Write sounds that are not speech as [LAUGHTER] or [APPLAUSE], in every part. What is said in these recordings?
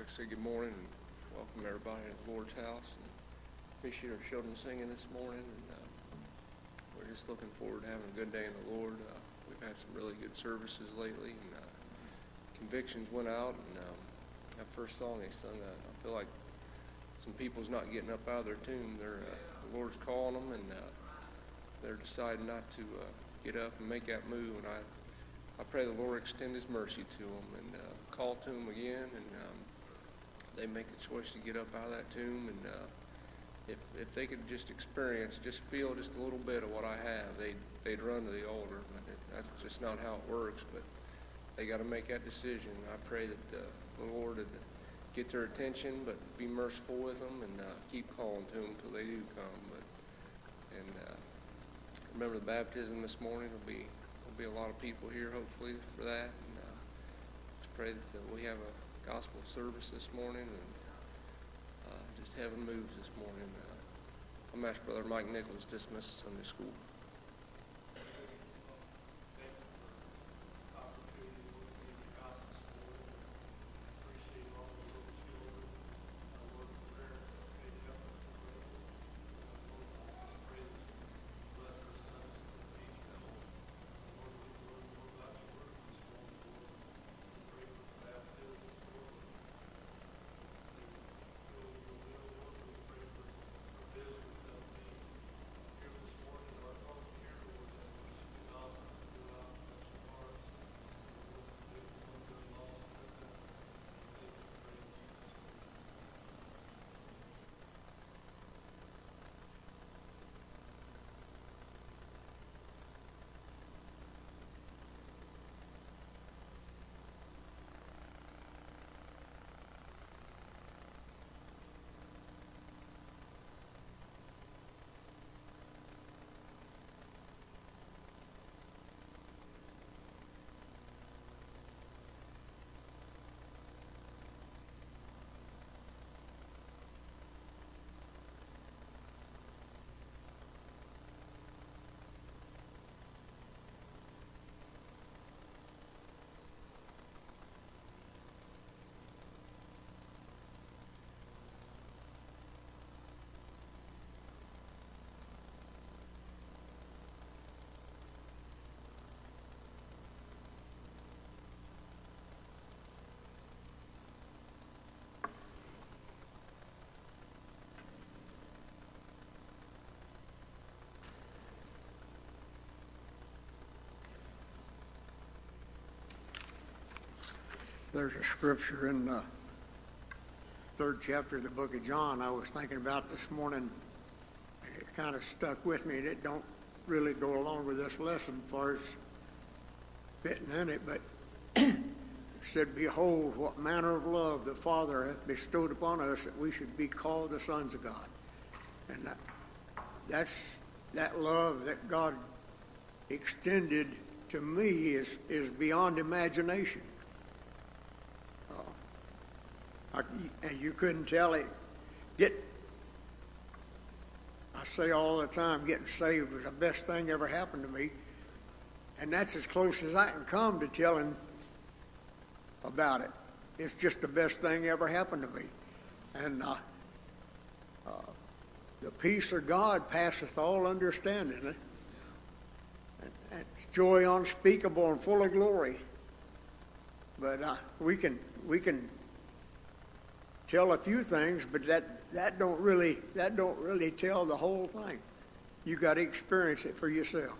like to say good morning and welcome everybody to the Lord's house. And appreciate our children singing this morning, and uh, we're just looking forward to having a good day in the Lord. Uh, we've had some really good services lately, and uh, convictions went out. And um, that first song they sung, uh, I feel like some people's not getting up out of their tomb. They're uh, the Lord's calling them, and uh, they're deciding not to uh, get up and make that move. And I, I pray the Lord extend His mercy to them and uh, call to them again, and um, they make the choice to get up out of that tomb. And uh, if if they could just experience, just feel just a little bit of what I have, they they'd run to the altar. But it, that's just not how it works. But they got to make that decision. I pray that uh, the Lord would get their attention, but be merciful with them and uh, keep calling to them until they do come. But and uh, remember the baptism this morning will be will be a lot of people here hopefully for that. And uh, just pray that we have a gospel service this morning and uh, just heaven moves this morning. Uh, I'm asked Brother Mike Nichols dismiss Sunday school. There's a scripture in the third chapter of the book of John I was thinking about this morning, and it kind of stuck with me. It don't really go along with this lesson as far as fitting in it, but it said, Behold, what manner of love the Father hath bestowed upon us that we should be called the sons of God. And that, that's that love that God extended to me is, is beyond imagination. Uh, I, and you couldn't tell it. Get, I say all the time, getting saved was the best thing ever happened to me. And that's as close as I can come to telling about it. It's just the best thing ever happened to me. And uh, uh, the peace of God passeth all understanding. And, and it's joy unspeakable and full of glory. But uh, we can we can tell a few things, but that, that don't really that don't really tell the whole thing. You got to experience it for yourself.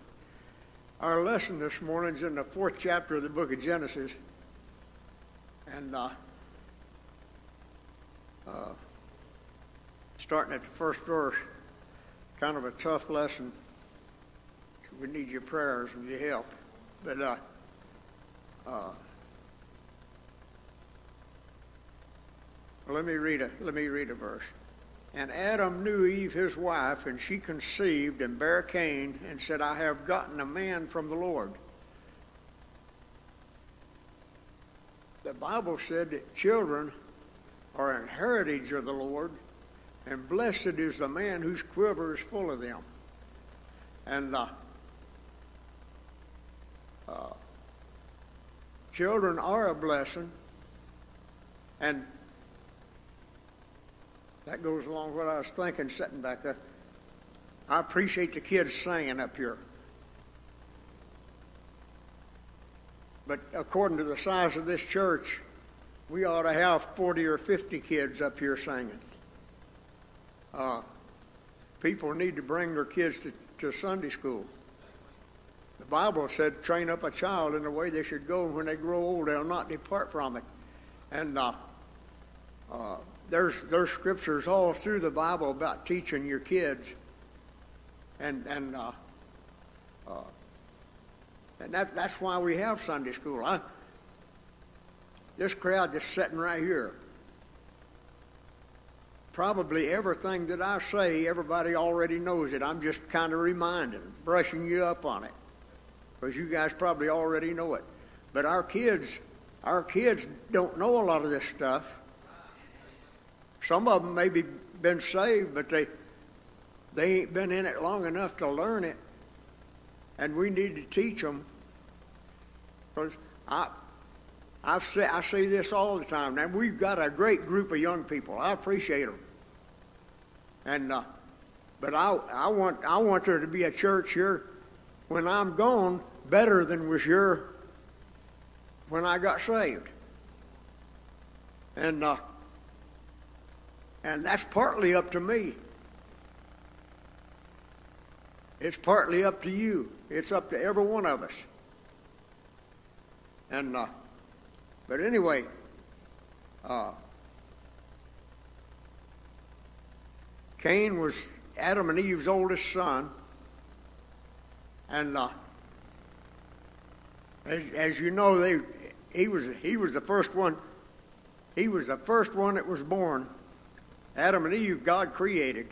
Our lesson this morning is in the fourth chapter of the book of Genesis, and uh, uh, starting at the first verse, kind of a tough lesson. We need your prayers and your help, but uh, let me read a let me read a verse. And Adam knew Eve his wife, and she conceived and bare Cain, and said, I have gotten a man from the Lord. The Bible said that children are an heritage of the Lord, and blessed is the man whose quiver is full of them. And uh, uh, children are a blessing, and that goes along with what I was thinking sitting back there. I appreciate the kids singing up here. But according to the size of this church, we ought to have 40 or 50 kids up here singing. Uh, people need to bring their kids to, to Sunday school. The Bible said, train up a child in the way they should go, and when they grow old, they'll not depart from it. And uh, uh, there's there's scriptures all through the Bible about teaching your kids, and and uh, uh, and that that's why we have Sunday school. I, this crowd that's sitting right here, probably everything that I say, everybody already knows it. I'm just kind of reminding, brushing you up on it, because you guys probably already know it. But our kids, our kids don't know a lot of this stuff some of them maybe been saved, but they they ain't been in it long enough to learn it, and we need to teach them. Because I, I've say, I say this all the time. Now we've got a great group of young people. I appreciate them, and uh, but I I want I want there to be a church here when I'm gone better than was here when I got saved, and. Uh, and that's partly up to me. It's partly up to you. It's up to every one of us. And, uh, but anyway, uh, Cain was Adam and Eve's oldest son. And uh, as, as you know, they, he, was, he was the first one. He was the first one that was born Adam and Eve, God created.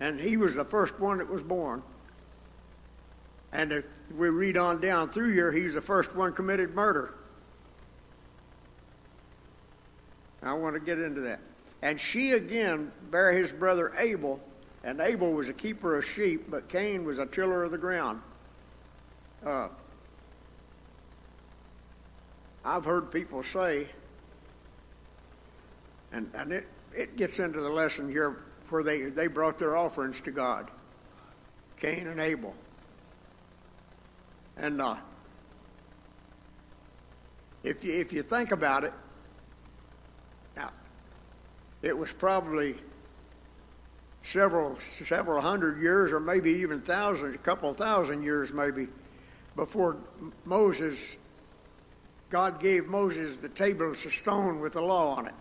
And he was the first one that was born. And if we read on down through here, he's the first one committed murder. I want to get into that. And she again bare his brother Abel, and Abel was a keeper of sheep, but Cain was a tiller of the ground. Uh, I've heard people say and, and it, it gets into the lesson here where they, they brought their offerings to God Cain and Abel. And uh, if, you, if you think about it, now, it was probably several several hundred years or maybe even thousands, a couple thousand years maybe, before Moses, God gave Moses the tables of stone with the law on it.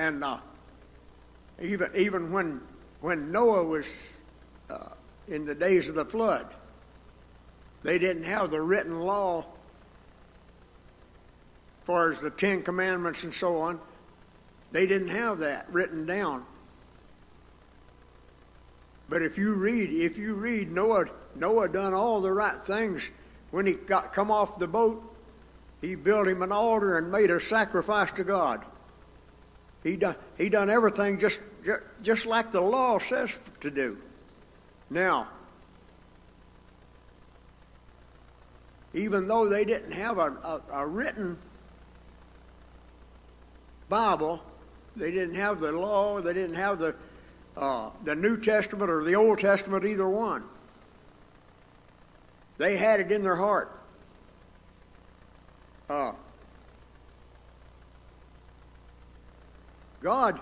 And uh, even even when when Noah was uh, in the days of the flood, they didn't have the written law as far as the Ten Commandments and so on. They didn't have that written down. But if you read, if you read Noah, Noah done all the right things when he got come off the boat. He built him an altar and made a sacrifice to God. He done, he done everything just, just, just like the law says to do. Now, even though they didn't have a, a, a written Bible, they didn't have the law, they didn't have the, uh, the New Testament or the Old Testament, either one. They had it in their heart. Uh, God,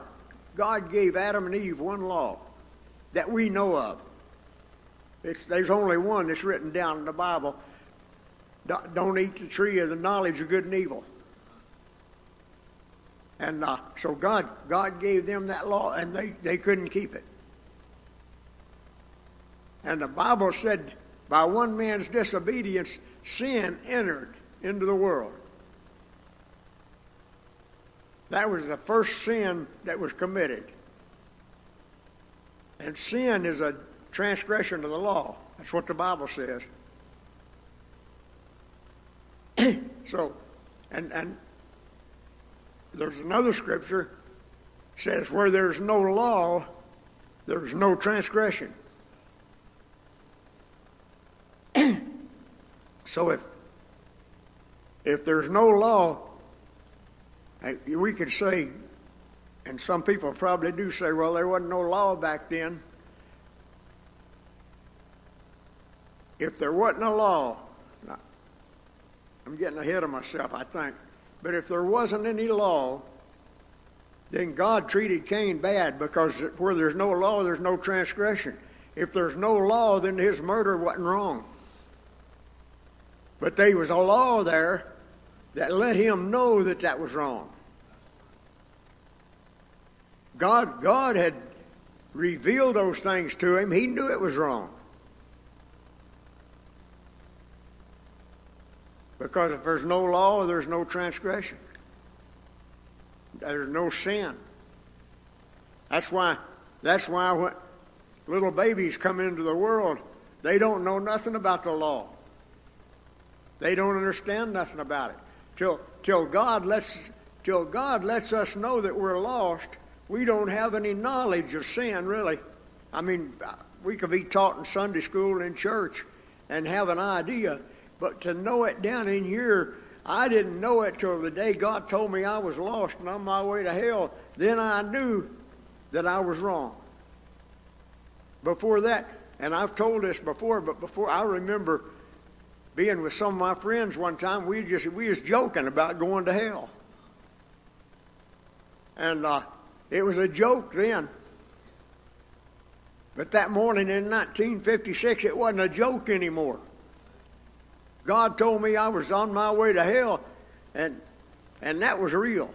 God gave Adam and Eve one law that we know of. It's, there's only one that's written down in the Bible. Don't eat the tree of the knowledge of good and evil. And uh, so God, God gave them that law, and they, they couldn't keep it. And the Bible said, by one man's disobedience, sin entered into the world. That was the first sin that was committed. And sin is a transgression of the law. That's what the Bible says. [CLEARS THROAT] so, and, and there's another scripture says where there's no law, there's no transgression. [CLEARS THROAT] so if if there's no law, we could say, and some people probably do say, well, there wasn't no law back then. If there wasn't a law, I'm getting ahead of myself, I think. But if there wasn't any law, then God treated Cain bad because where there's no law, there's no transgression. If there's no law, then his murder wasn't wrong. But there was a law there that let him know that that was wrong. God, God had revealed those things to him. He knew it was wrong. Because if there's no law, there's no transgression. There's no sin. That's why, that's why when little babies come into the world, they don't know nothing about the law. They don't understand nothing about it. Till, till, God lets, till God lets us know that we're lost, we don't have any knowledge of sin, really. I mean, we could be taught in Sunday school and in church and have an idea, but to know it down in here, I didn't know it till the day God told me I was lost and on my way to hell. Then I knew that I was wrong. Before that, and I've told this before, but before I remember being with some of my friends one time, we just we was joking about going to hell, and uh, it was a joke then. But that morning in 1956, it wasn't a joke anymore. God told me I was on my way to hell, and, and that was real.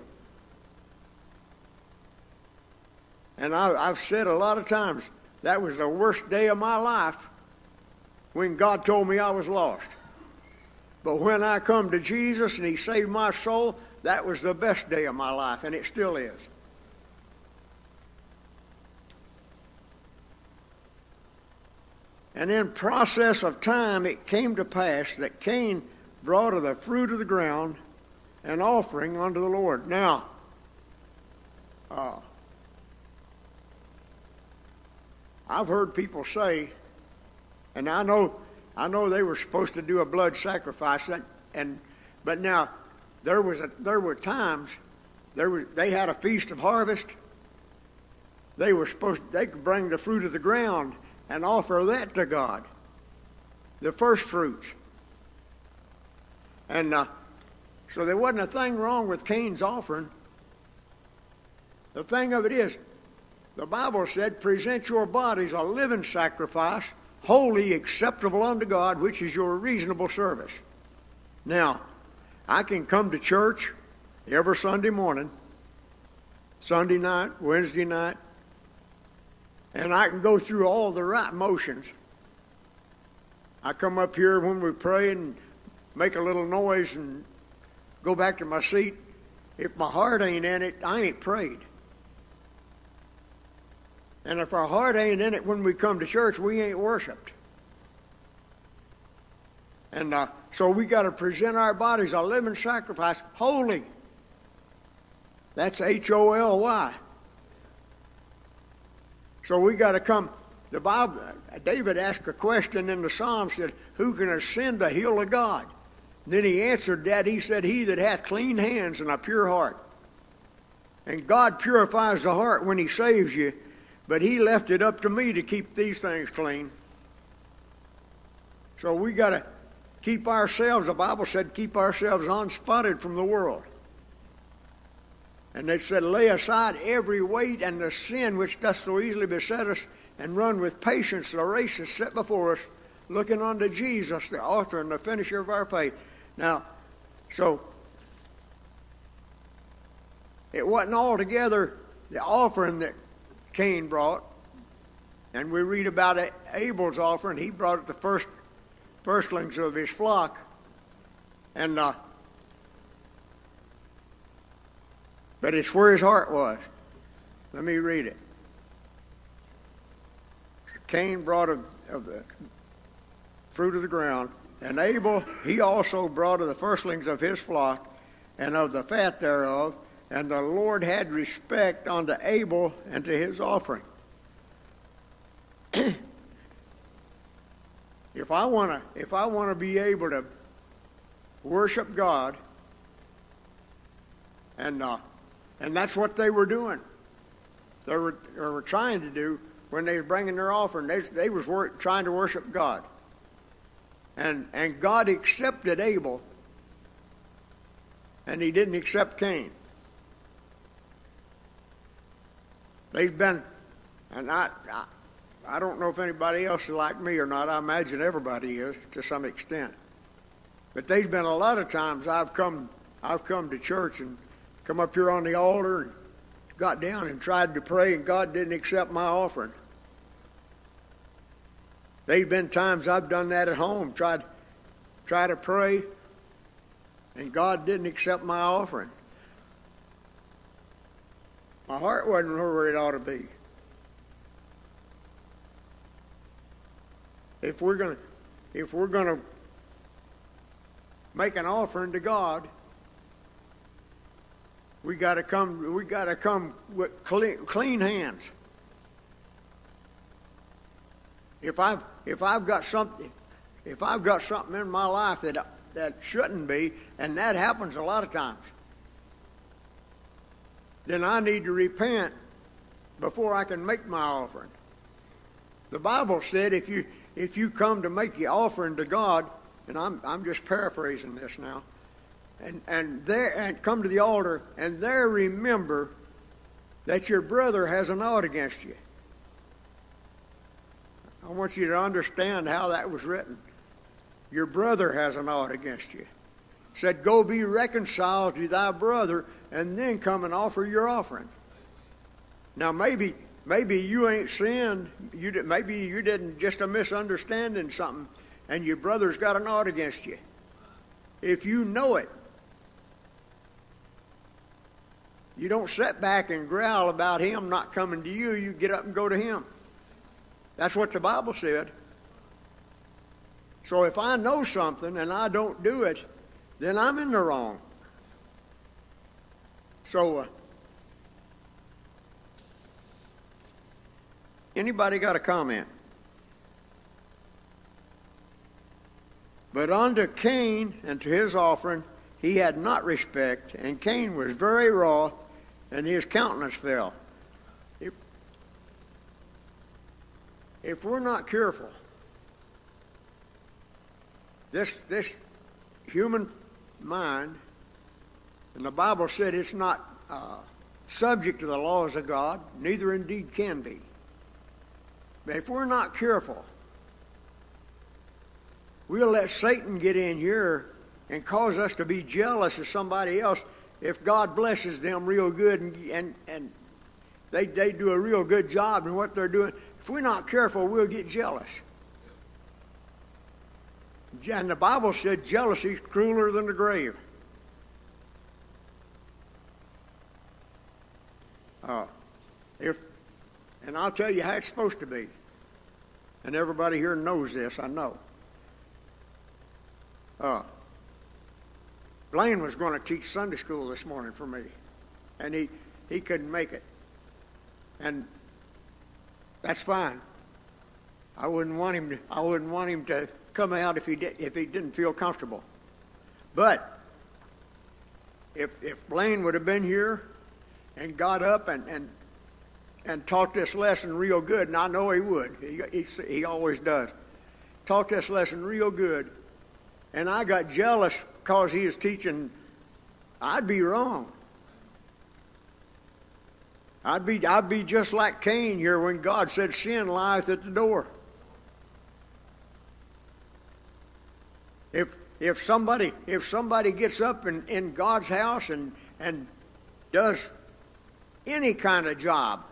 And I, have said a lot of times, that was the worst day of my life when God told me I was lost. But when I come to Jesus and He saved my soul, that was the best day of my life, and it still is. And in process of time, it came to pass that Cain brought of the fruit of the ground an offering unto the Lord. Now, uh, I've heard people say, and I know, I know they were supposed to do a blood sacrifice, and, and but now there was a, there were times there was they had a feast of harvest. They were supposed they could bring the fruit of the ground and offer that to God, the first fruits. And uh, so there wasn't a thing wrong with Cain's offering. The thing of it is, the Bible said, present your bodies a living sacrifice, holy, acceptable unto God, which is your reasonable service. Now, I can come to church every Sunday morning, Sunday night, Wednesday night, and I can go through all the right motions. I come up here when we pray and make a little noise and go back to my seat. If my heart ain't in it, I ain't prayed. And if our heart ain't in it when we come to church, we ain't worshiped. And uh, so we got to present our bodies a living sacrifice, holy. That's H O L Y. So we got to come. The Bible, David asked a question in the Psalm, said, Who can ascend the hill of God? then he answered that. He said, He that hath clean hands and a pure heart. And God purifies the heart when He saves you, but He left it up to me to keep these things clean. So we got to keep ourselves, the Bible said, keep ourselves unspotted from the world. And they said, lay aside every weight and the sin which doth so easily beset us, and run with patience the race that's set before us, looking unto Jesus, the author and the finisher of our faith. Now, so it wasn't altogether the offering that Cain brought. And we read about Abel's offering. He brought the first firstlings of his flock. And uh, but it's where his heart was. Let me read it. Cain brought of, of the fruit of the ground, and Abel he also brought of the firstlings of his flock, and of the fat thereof. And the Lord had respect unto Abel and to his offering. [CLEARS THROAT] if I want to, if I want to be able to worship God, and uh, and that's what they were doing. They were, they were trying to do when they were bringing their offering. They, they was work, trying to worship God. And, and God accepted Abel, and he didn't accept Cain. They've been, and I, I, I don't know if anybody else is like me or not. I imagine everybody is to some extent. But there's been a lot of times I've come, I've come to church and come up here on the altar and got down and tried to pray, and God didn't accept my offering. There's been times I've done that at home, tried, tried to pray, and God didn't accept my offering. My heart wasn't where it ought to be. If we're going to, if we're going to make an offering to God, we got to come. We got to come with clean, clean hands. If I've if I've got something, if I've got something in my life that that shouldn't be, and that happens a lot of times, then I need to repent before I can make my offering. The Bible said if you if you come to make your offering to God, and I'm I'm just paraphrasing this now and, and there and come to the altar and there remember that your brother has an ought against you. I want you to understand how that was written. Your brother has an ought against you. Said, Go be reconciled to thy brother, and then come and offer your offering. Now maybe maybe you ain't sinned. You did, maybe you didn't just a misunderstanding something, and your brother's got an ought against you. If you know it, You don't sit back and growl about him not coming to you. You get up and go to him. That's what the Bible said. So if I know something and I don't do it, then I'm in the wrong. So, uh, anybody got a comment? But unto Cain and to his offering he had not respect, and Cain was very wroth, and his countenance fell. If, if we're not careful, this, this human mind, and the Bible said it's not uh, subject to the laws of God, neither indeed can be. But if we're not careful, we'll let Satan get in here and cause us to be jealous of somebody else if God blesses them real good and, and, and, they, they do a real good job in what they're doing. If we're not careful, we'll get jealous. And the Bible said jealousy is crueler than the grave. Uh, if, and I'll tell you how it's supposed to be. And everybody here knows this, I know. Uh, Blaine was going to teach Sunday school this morning for me, and he, he couldn't make it. And that's fine. I wouldn't want him to, I wouldn't want him to come out if he did, if he didn't feel comfortable. But if if Blaine would have been here and got up and and and taught this lesson real good, and I know he would. He he, he always does. Taught this lesson real good, and I got jealous because he was teaching. I'd be wrong. I'd be, I'd be just like Cain here when God said, Sin lieth at the door. If, if, somebody, if somebody gets up in, in God's house and, and does any kind of job,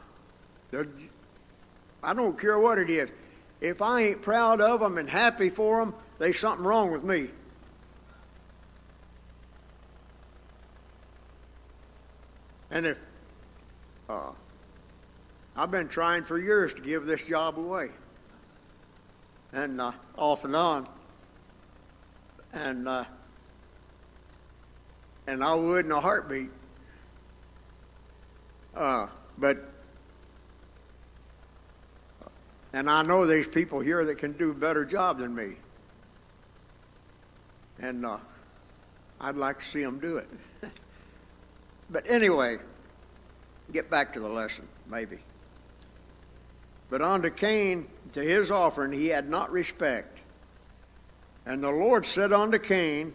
I don't care what it is, if I ain't proud of them and happy for them, there's something wrong with me. And if uh, I've been trying for years to give this job away, and uh, off and on, and uh, and I would in a heartbeat. Uh, but and I know there's people here that can do a better job than me, and uh, I'd like to see them do it. [LAUGHS] but anyway, get back to the lesson, maybe. But unto Cain, to his offering, he had not respect. And the Lord said unto Cain,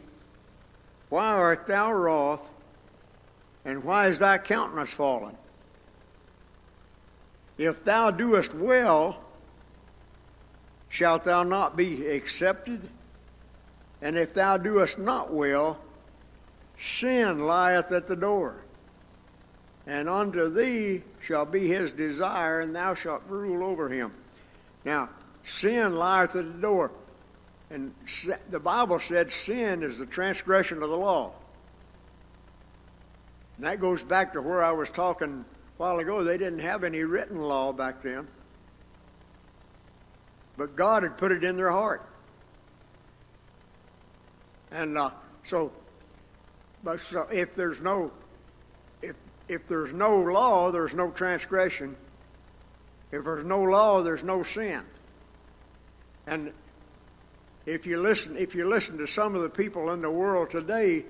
Why art thou wroth, and why is thy countenance fallen? If thou doest well, shalt thou not be accepted? And if thou doest not well, sin lieth at the door. And unto thee shall be his desire, and thou shalt rule over him. Now, sin lieth at the door. And the Bible said sin is the transgression of the law. And that goes back to where I was talking a while ago. They didn't have any written law back then. But God had put it in their heart. And uh, so, but so if there's no, if if there's no law, there's no transgression. If there's no law, there's no sin. And if you listen, if you listen to some of the people in the world today,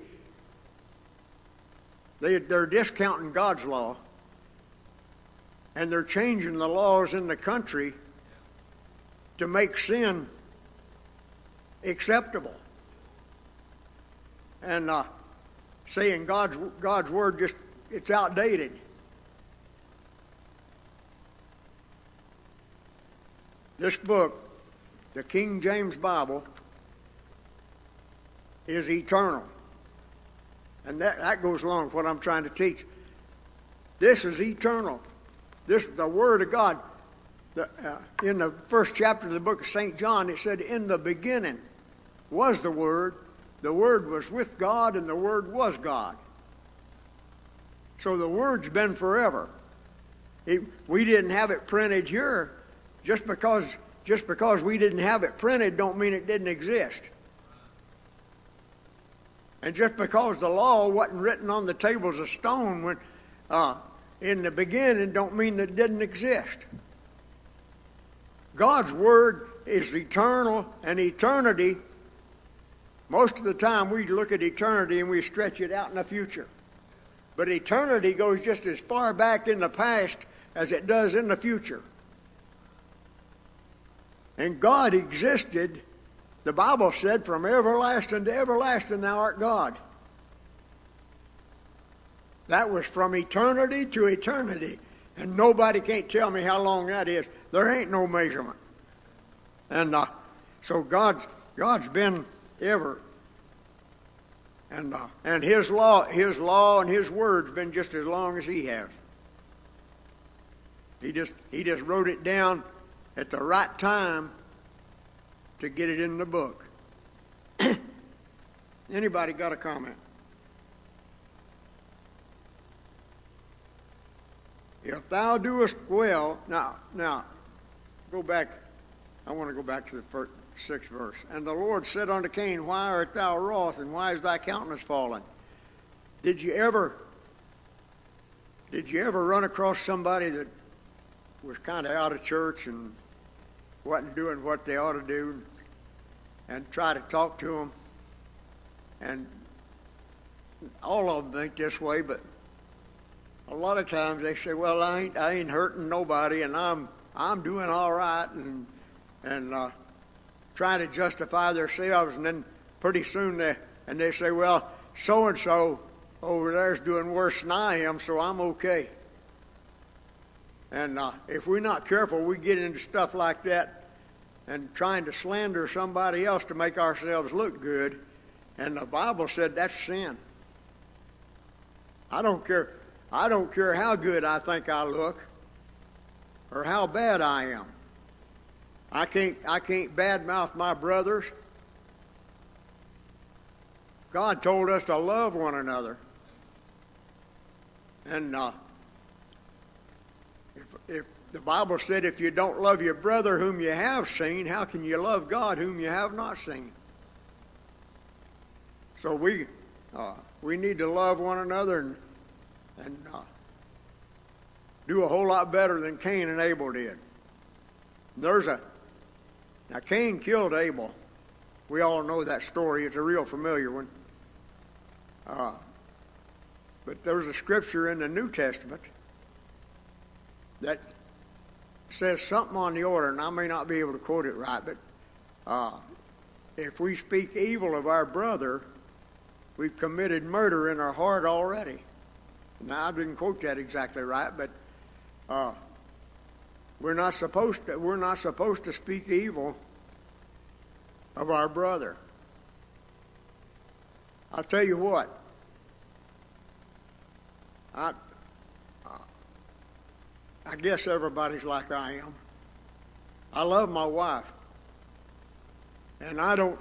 they, they're discounting God's law, and they're changing the laws in the country to make sin acceptable, and uh, saying God's God's word just it's outdated. This book the King James Bible is eternal. And that, that goes along with what I'm trying to teach. This is eternal. This is the Word of God. The, uh, in the first chapter of the book of St. John, it said, In the beginning was the Word. The Word was with God, and the Word was God. So the Word's been forever. It, we didn't have it printed here just because just because we didn't have it printed don't mean it didn't exist. And just because the law wasn't written on the tables of stone when, uh, in the beginning don't mean that it didn't exist. God's Word is eternal, and eternity, most of the time we look at eternity and we stretch it out in the future. But eternity goes just as far back in the past as it does in the future. And God existed, the Bible said, from everlasting to everlasting, thou art God. That was from eternity to eternity. And nobody can't tell me how long that is. There ain't no measurement. And uh, so God's, God's been ever. And, uh, and his law, his law and his word's been just as long as he has. He just he just wrote it down at the right time to get it in the book. [COUGHS] Anybody got a comment? If thou doest well, now, now, go back. I want to go back to the first, sixth verse. And the Lord said unto Cain, Why art thou wroth, and why is thy countenance fallen? Did you ever, did you ever run across somebody that was kind of out of church and wasn't doing what they ought to do, and try to talk to them? And all of them think this way, but a lot of times they say, "Well, I ain't, I ain't hurting nobody, and I'm, I'm doing all right," and and uh, try to justify themselves, and then pretty soon they and they say, "Well, so and so over there's doing worse than I am, so I'm okay." And uh, if we're not careful, we get into stuff like that and trying to slander somebody else to make ourselves look good. And the Bible said that's sin. I don't care. I don't care how good I think I look or how bad I am. I can't, I can't badmouth my brothers. God told us to love one another. And uh, the Bible said, if you don't love your brother whom you have seen, how can you love God whom you have not seen? So we, uh, we need to love one another and, and uh, do a whole lot better than Cain and Abel did. There's a now Cain killed Abel. We all know that story. It's a real familiar one. Uh, but there's a scripture in the New Testament that says something on the order, and I may not be able to quote it right, but uh, if we speak evil of our brother, we've committed murder in our heart already. Now I didn't quote that exactly right, but uh, we're not supposed to. We're not supposed to speak evil of our brother. I'll tell you what. I, I guess everybody's like I am. I love my wife, and I don't.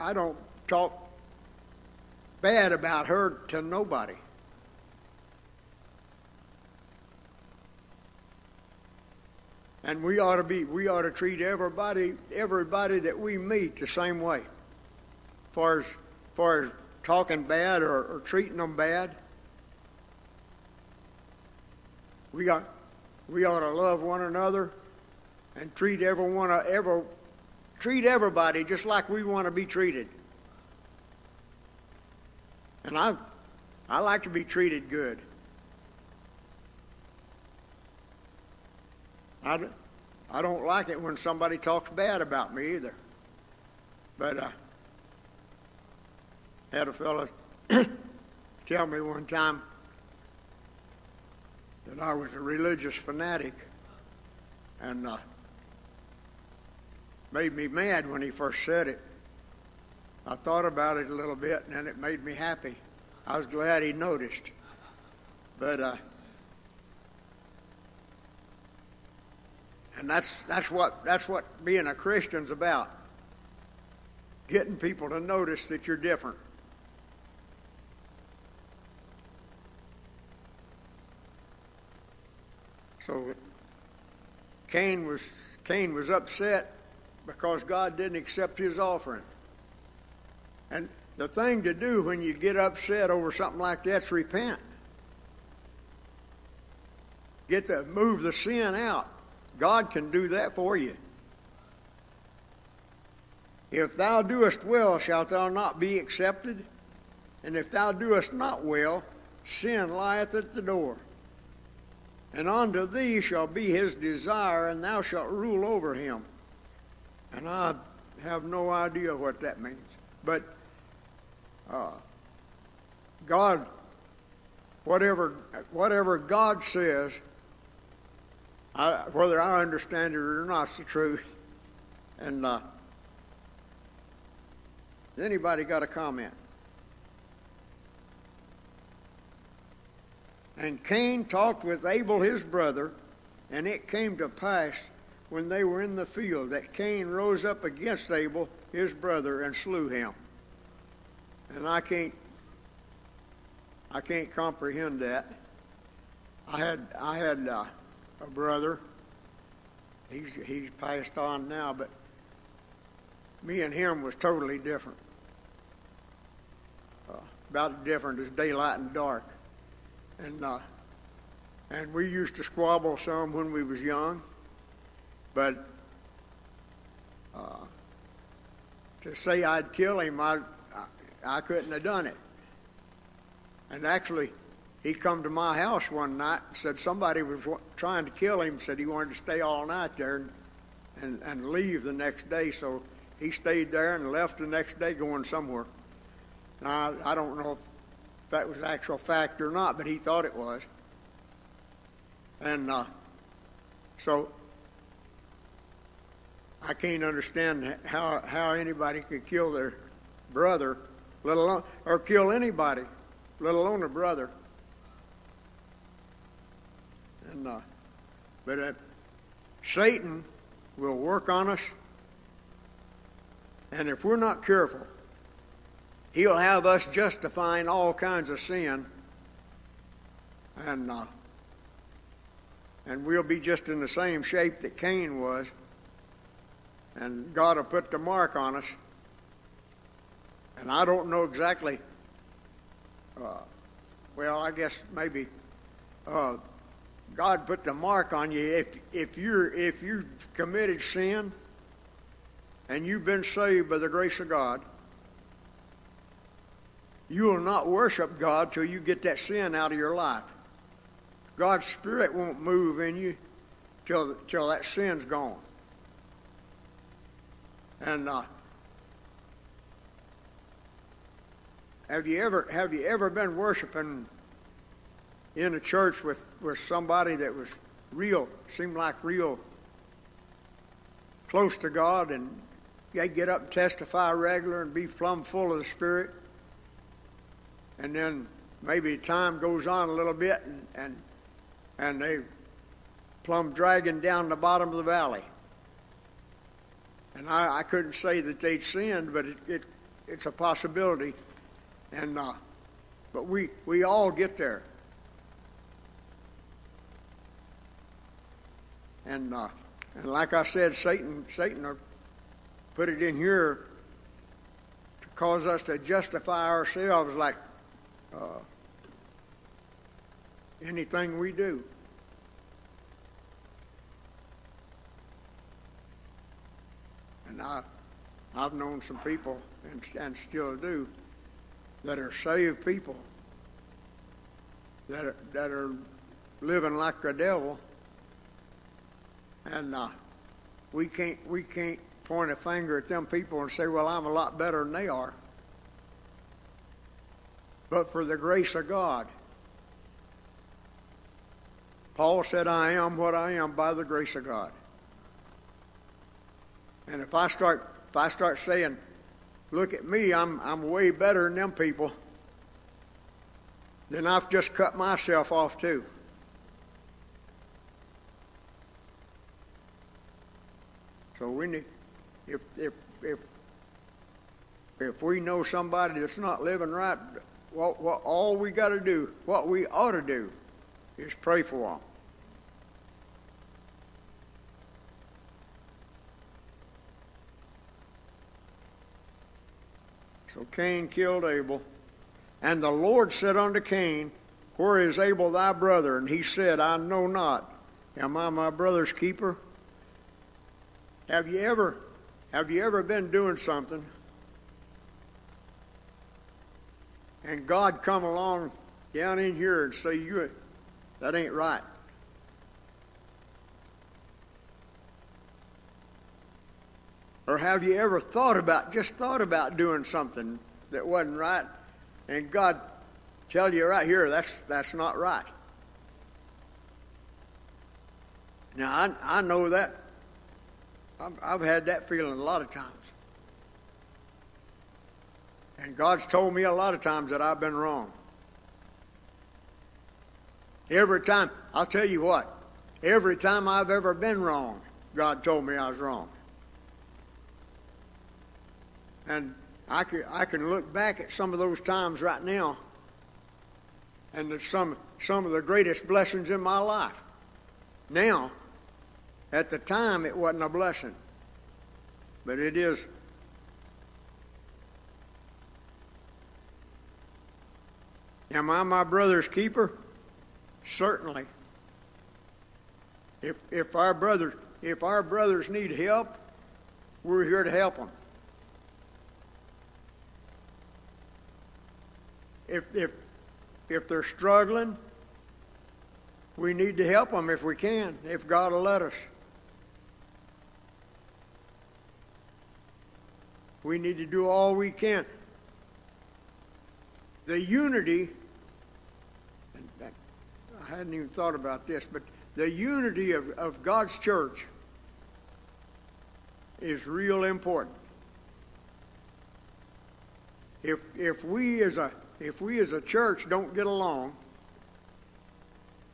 I don't talk bad about her to nobody. And we ought to be, we ought to treat everybody, everybody that we meet the same way. Far as, far as talking bad or, or treating them bad. We got, we ought to love one another and treat everyone, ever, treat everybody just like we want to be treated. And I, I like to be treated good. I, I don't like it when somebody talks bad about me either. But I uh, had a fellow [COUGHS] tell me one time that I was a religious fanatic and uh, made me mad when he first said it. I thought about it a little bit and then it made me happy. I was glad he noticed. But uh, And that's, that's, what, that's what being a Christian's about getting people to notice that you're different. So Cain was, Cain was upset because God didn't accept his offering. And the thing to do when you get upset over something like that is repent. Get the move the sin out. God can do that for you. If thou doest well, shalt thou not be accepted? And if thou doest not well, sin lieth at the door. And unto thee shall be his desire, and thou shalt rule over him. And I have no idea what that means. But uh, God, whatever, whatever God says, I, whether I understand it or not, it's the truth. And uh, anybody got a comment? And Cain talked with Abel his brother, and it came to pass when they were in the field that Cain rose up against Abel his brother and slew him. And I can't I can't comprehend that. I had I had uh, a brother. He's he's passed on now, but me and him was totally different. Uh, about as different as daylight and dark, and uh, and we used to squabble some when we was young, but uh, to say I'd kill him, I I couldn't have done it. And actually, he come to my house one night and said somebody was trying to kill him. Said he wanted to stay all night there and, and, and leave the next day. So he stayed there and left the next day going somewhere. Now, I, I don't know if that was actual fact or not, but he thought it was. And uh, so I can't understand how, how anybody could kill their brother, let alone, or kill anybody, let alone a brother. And, uh, but uh, Satan will work on us, and if we're not careful, he'll have us justifying all kinds of sin, and uh, and we'll be just in the same shape that Cain was, and God will put the mark on us. And I don't know exactly. Uh, well, I guess maybe uh, God put the mark on you if if you're if you committed sin and you've been saved by the grace of God. You will not worship God till you get that sin out of your life. God's Spirit won't move in you till till that sin's gone. And uh, have you ever have you ever been worshiping in a church with, with somebody that was real, seemed like real close to God, and they get up and testify regular and be plumb full of the Spirit. And then maybe time goes on a little bit, and, and, and they plumb dragging down the bottom of the valley. And I, I couldn't say that they'd sinned, but it, it, it's a possibility. And uh, but we we all get there. And, uh, and like I said, Satan, Satan put it in here to cause us to justify ourselves like uh, anything we do. And I, I've known some people, and, and still do, that are saved people that are, that are living like the devil and uh, we can't we can't point a finger at them people and say, "Well, I'm a lot better than they are." But for the grace of God, Paul said, "I am what I am by the grace of God." And if I start if I start saying, "Look at me, I'm I'm way better than them people," then I've just cut myself off too. So we need, if, if, if, if we know somebody that's not living right, what, what, all we got to do, what we ought to do, is pray for them. So Cain killed Abel. And the Lord said unto Cain, Where is Abel thy brother? And he said, I know not. Am I my brother's keeper? Have you ever have you ever been doing something and God come along down in here and say you that ain't right? Or have you ever thought about just thought about doing something that wasn't right and God tell you right here that's that's not right? Now I I know that I've, I've had that feeling a lot of times. And God's told me a lot of times that I've been wrong. Every time, I'll tell you what, every time I've ever been wrong, God told me I was wrong. And I can, I can look back at some of those times right now, and some, some of the greatest blessings in my life. Now, at the time, it wasn't a blessing, but it is. Am I my brother's keeper? Certainly. If, if our brothers if our brothers need help, we're here to help them. If, if, if they're struggling, we need to help them if we can, if God will let us. We need to do all we can. The unity I hadn't even thought about this, but the unity of, of God's church is real important. If, if we as a if we as a church don't get along,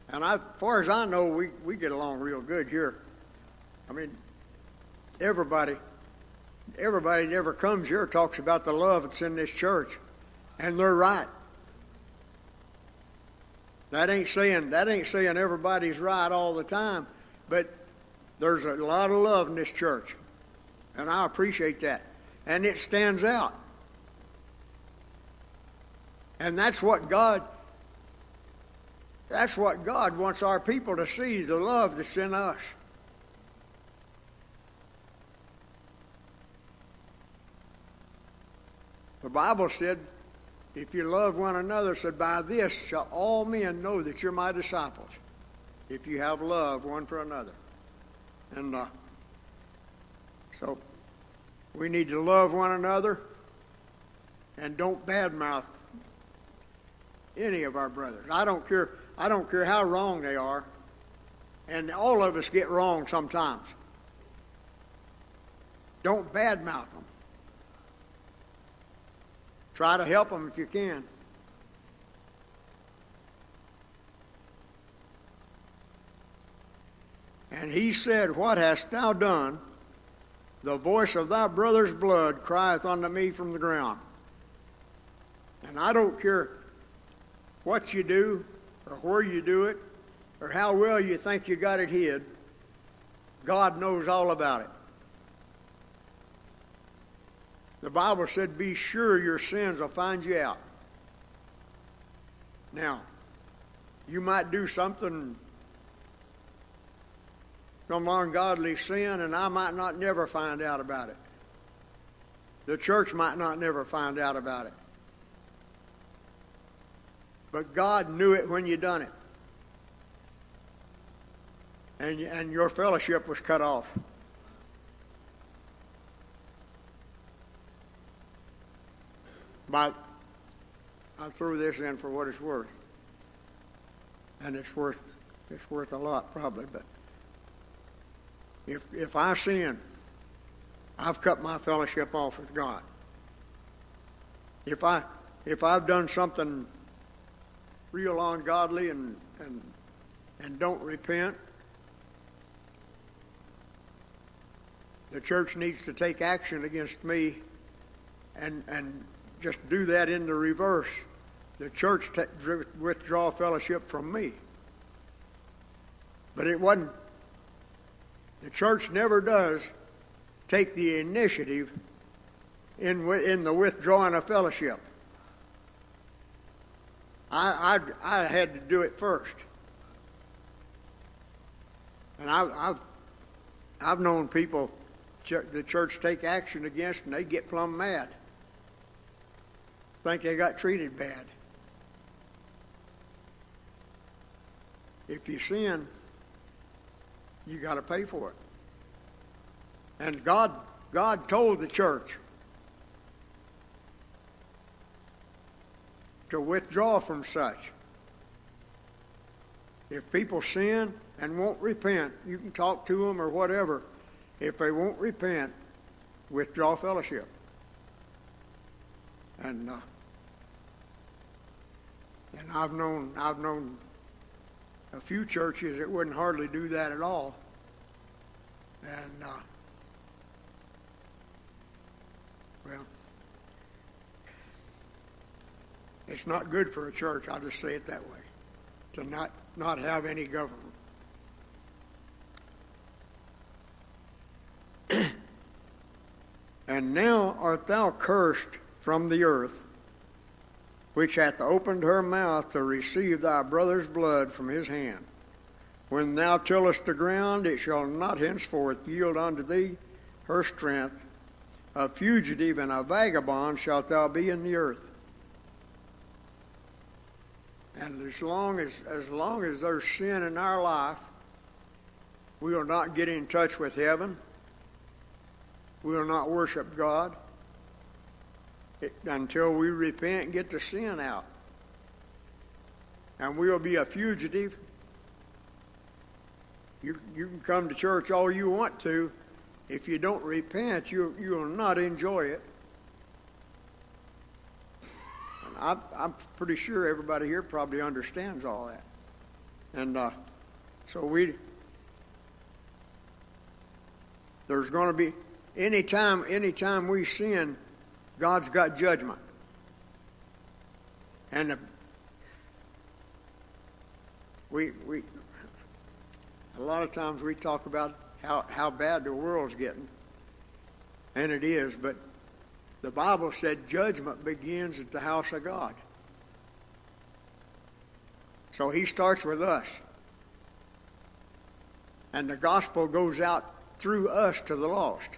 and I, as far as I know, we, we get along real good here. I mean, everybody, everybody that ever comes here talks about the love that's in this church, and they're right. That ain't saying that ain't saying everybody's right all the time, but there's a lot of love in this church, and I appreciate that, and it stands out. And that's what God that's what God wants our people to see, the love that's in us. The Bible said if you love one another, said, By this shall all men know that you're my disciples, if you have love one for another. And uh, so we need to love one another and don't badmouth any of our brothers. I don't care. I don't care how wrong they are, and all of us get wrong sometimes. Don't badmouth them. Try to help them if you can. And he said, What hast thou done? The voice of thy brother's blood crieth unto me from the ground. And I don't care what you do, or where you do it, or how well you think you got it hid, God knows all about it. The Bible said, Be sure your sins will find you out. Now, you might do something, some ungodly sin, and I might not never find out about it. The church might not never find out about it. But God knew it when you done it. And, and your fellowship was cut off. But I threw this in for what it's worth. And it's worth it's worth a lot probably, but if if I sin, I've cut my fellowship off with God. If I if I've done something real ungodly and and and don't repent, the church needs to take action against me and and just do that in the reverse. The church t- withdraw fellowship from me. But it wasn't. The church never does take the initiative in, in the withdrawing of fellowship. I, I, I had to do it first. And I, I've, I've known people the church take action against and they get plumb mad think they got treated bad. If you sin, you got to pay for it. And God, God told the church to withdraw from such. If people sin and won't repent, you can talk to them or whatever. If they won't repent, withdraw fellowship. And uh, and I've known I've known a few churches that wouldn't hardly do that at all. And, uh, well, it's not good for a church, I'll just say it that way, to not, not have any government. [CLEARS THROAT] and now art thou cursed from the earth, which hath opened her mouth to receive thy brother's blood from his hand. When thou tillest the ground, it shall not henceforth yield unto thee her strength. A fugitive and a vagabond shalt thou be in the earth. And as long as, as long as there's sin in our life, we will not get in touch with heaven. We will not worship God it, until we repent and get the sin out. And we'll be a fugitive. You, you can come to church all you want to. If you don't repent, you, you will not enjoy it. And I, I'm pretty sure everybody here probably understands all that. And uh, so we, there's going to be anytime anytime we sin, God's got judgment. And the, we we a lot of times we talk about how, how bad the world's getting, and it is, but the Bible said judgment begins at the house of God. So he starts with us. And the gospel goes out through us to the lost.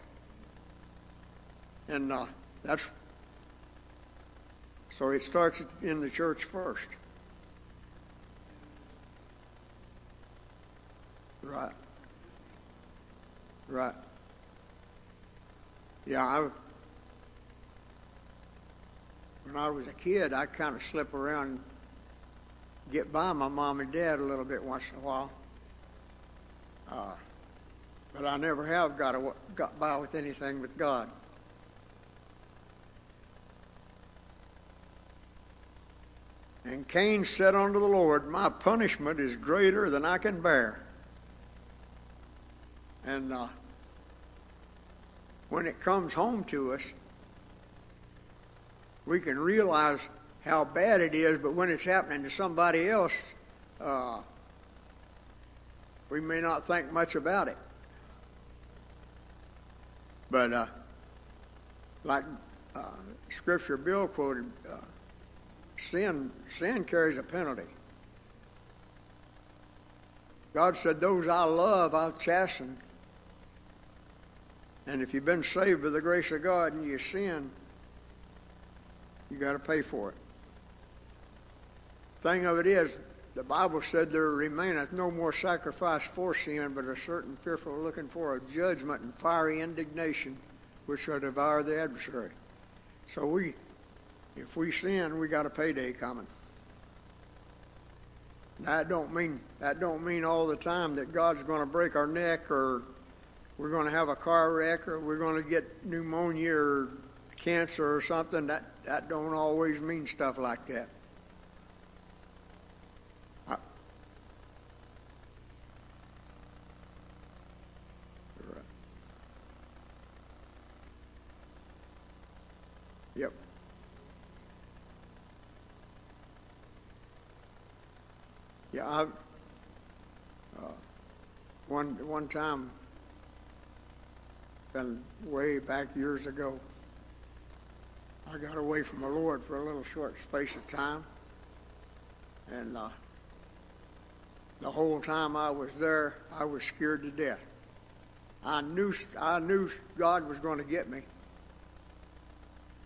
And uh, that's so it starts in the church first. Right. Right. Yeah, I, when I was a kid, I kind of slip around and get by my mom and dad a little bit once in a while. Uh, but I never have got, a, got by with anything with God. And Cain said unto the Lord, My punishment is greater than I can bear. And uh, when it comes home to us, we can realize how bad it is, but when it's happening to somebody else, uh, we may not think much about it. But uh, like uh, Scripture Bill quoted, uh, sin sin carries a penalty. God said, "Those I love, I'll chasten." And if you've been saved by the grace of God and you sin, you got to pay for it. Thing of it is, the Bible said there remaineth no more sacrifice for sin, but a certain fearful looking for a judgment and fiery indignation which shall devour the adversary. So we, if we sin, we got a payday coming. That don't mean that don't mean all the time that God's going to break our neck or we're going to have a car wreck or we're going to get pneumonia or cancer or something. That that don't always mean stuff like that. Yeah, I, uh, one one time, been way back years ago. I got away from the Lord for a little short space of time, and uh, the whole time I was there, I was scared to death. I knew I knew God was going to get me,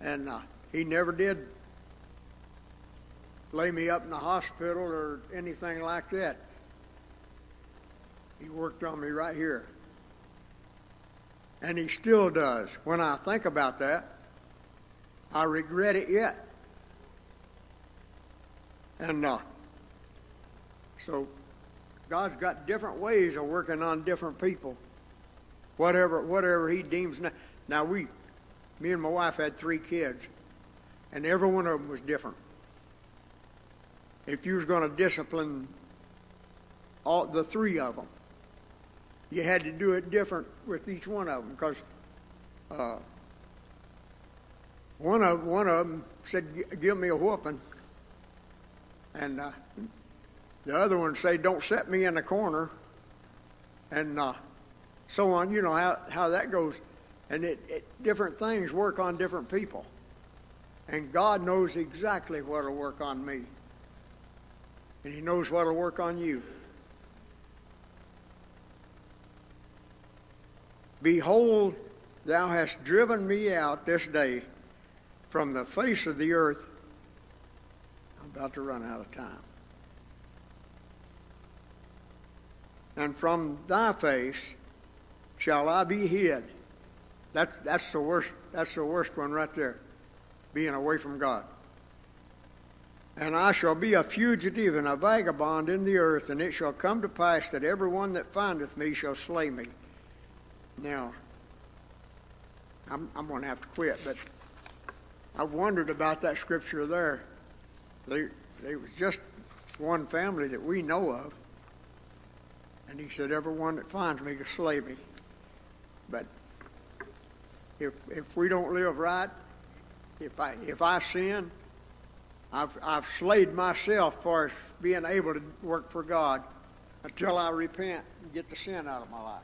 and uh, He never did lay me up in the hospital or anything like that. He worked on me right here. And he still does. When I think about that, I regret it yet. And uh, so God's got different ways of working on different people. Whatever whatever he deems now. Now we me and my wife had three kids, and every one of them was different if you was going to discipline all the three of them. You had to do it different with each one of them because uh, one of one of them said, "Give me a whooping," and uh, the other one said, "Don't set me in the corner," and uh, so on. You know how how that goes, and it, it different things work on different people, and God knows exactly what'll work on me, and He knows what'll work on you. Behold, thou hast driven me out this day from the face of the earth. I'm about to run out of time. And from thy face shall I be hid. That, that's the worst. That's the worst one right there, being away from God. And I shall be a fugitive and a vagabond in the earth, and it shall come to pass that every one that findeth me shall slay me. Now, I'm, I'm going to have to quit, but I've wondered about that scripture there. They, they was just one family that we know of, and he said, "Everyone that finds me to slay me." But if if we don't live right, if I if I sin, I've I've slayed myself for being able to work for God until I repent and get the sin out of my life.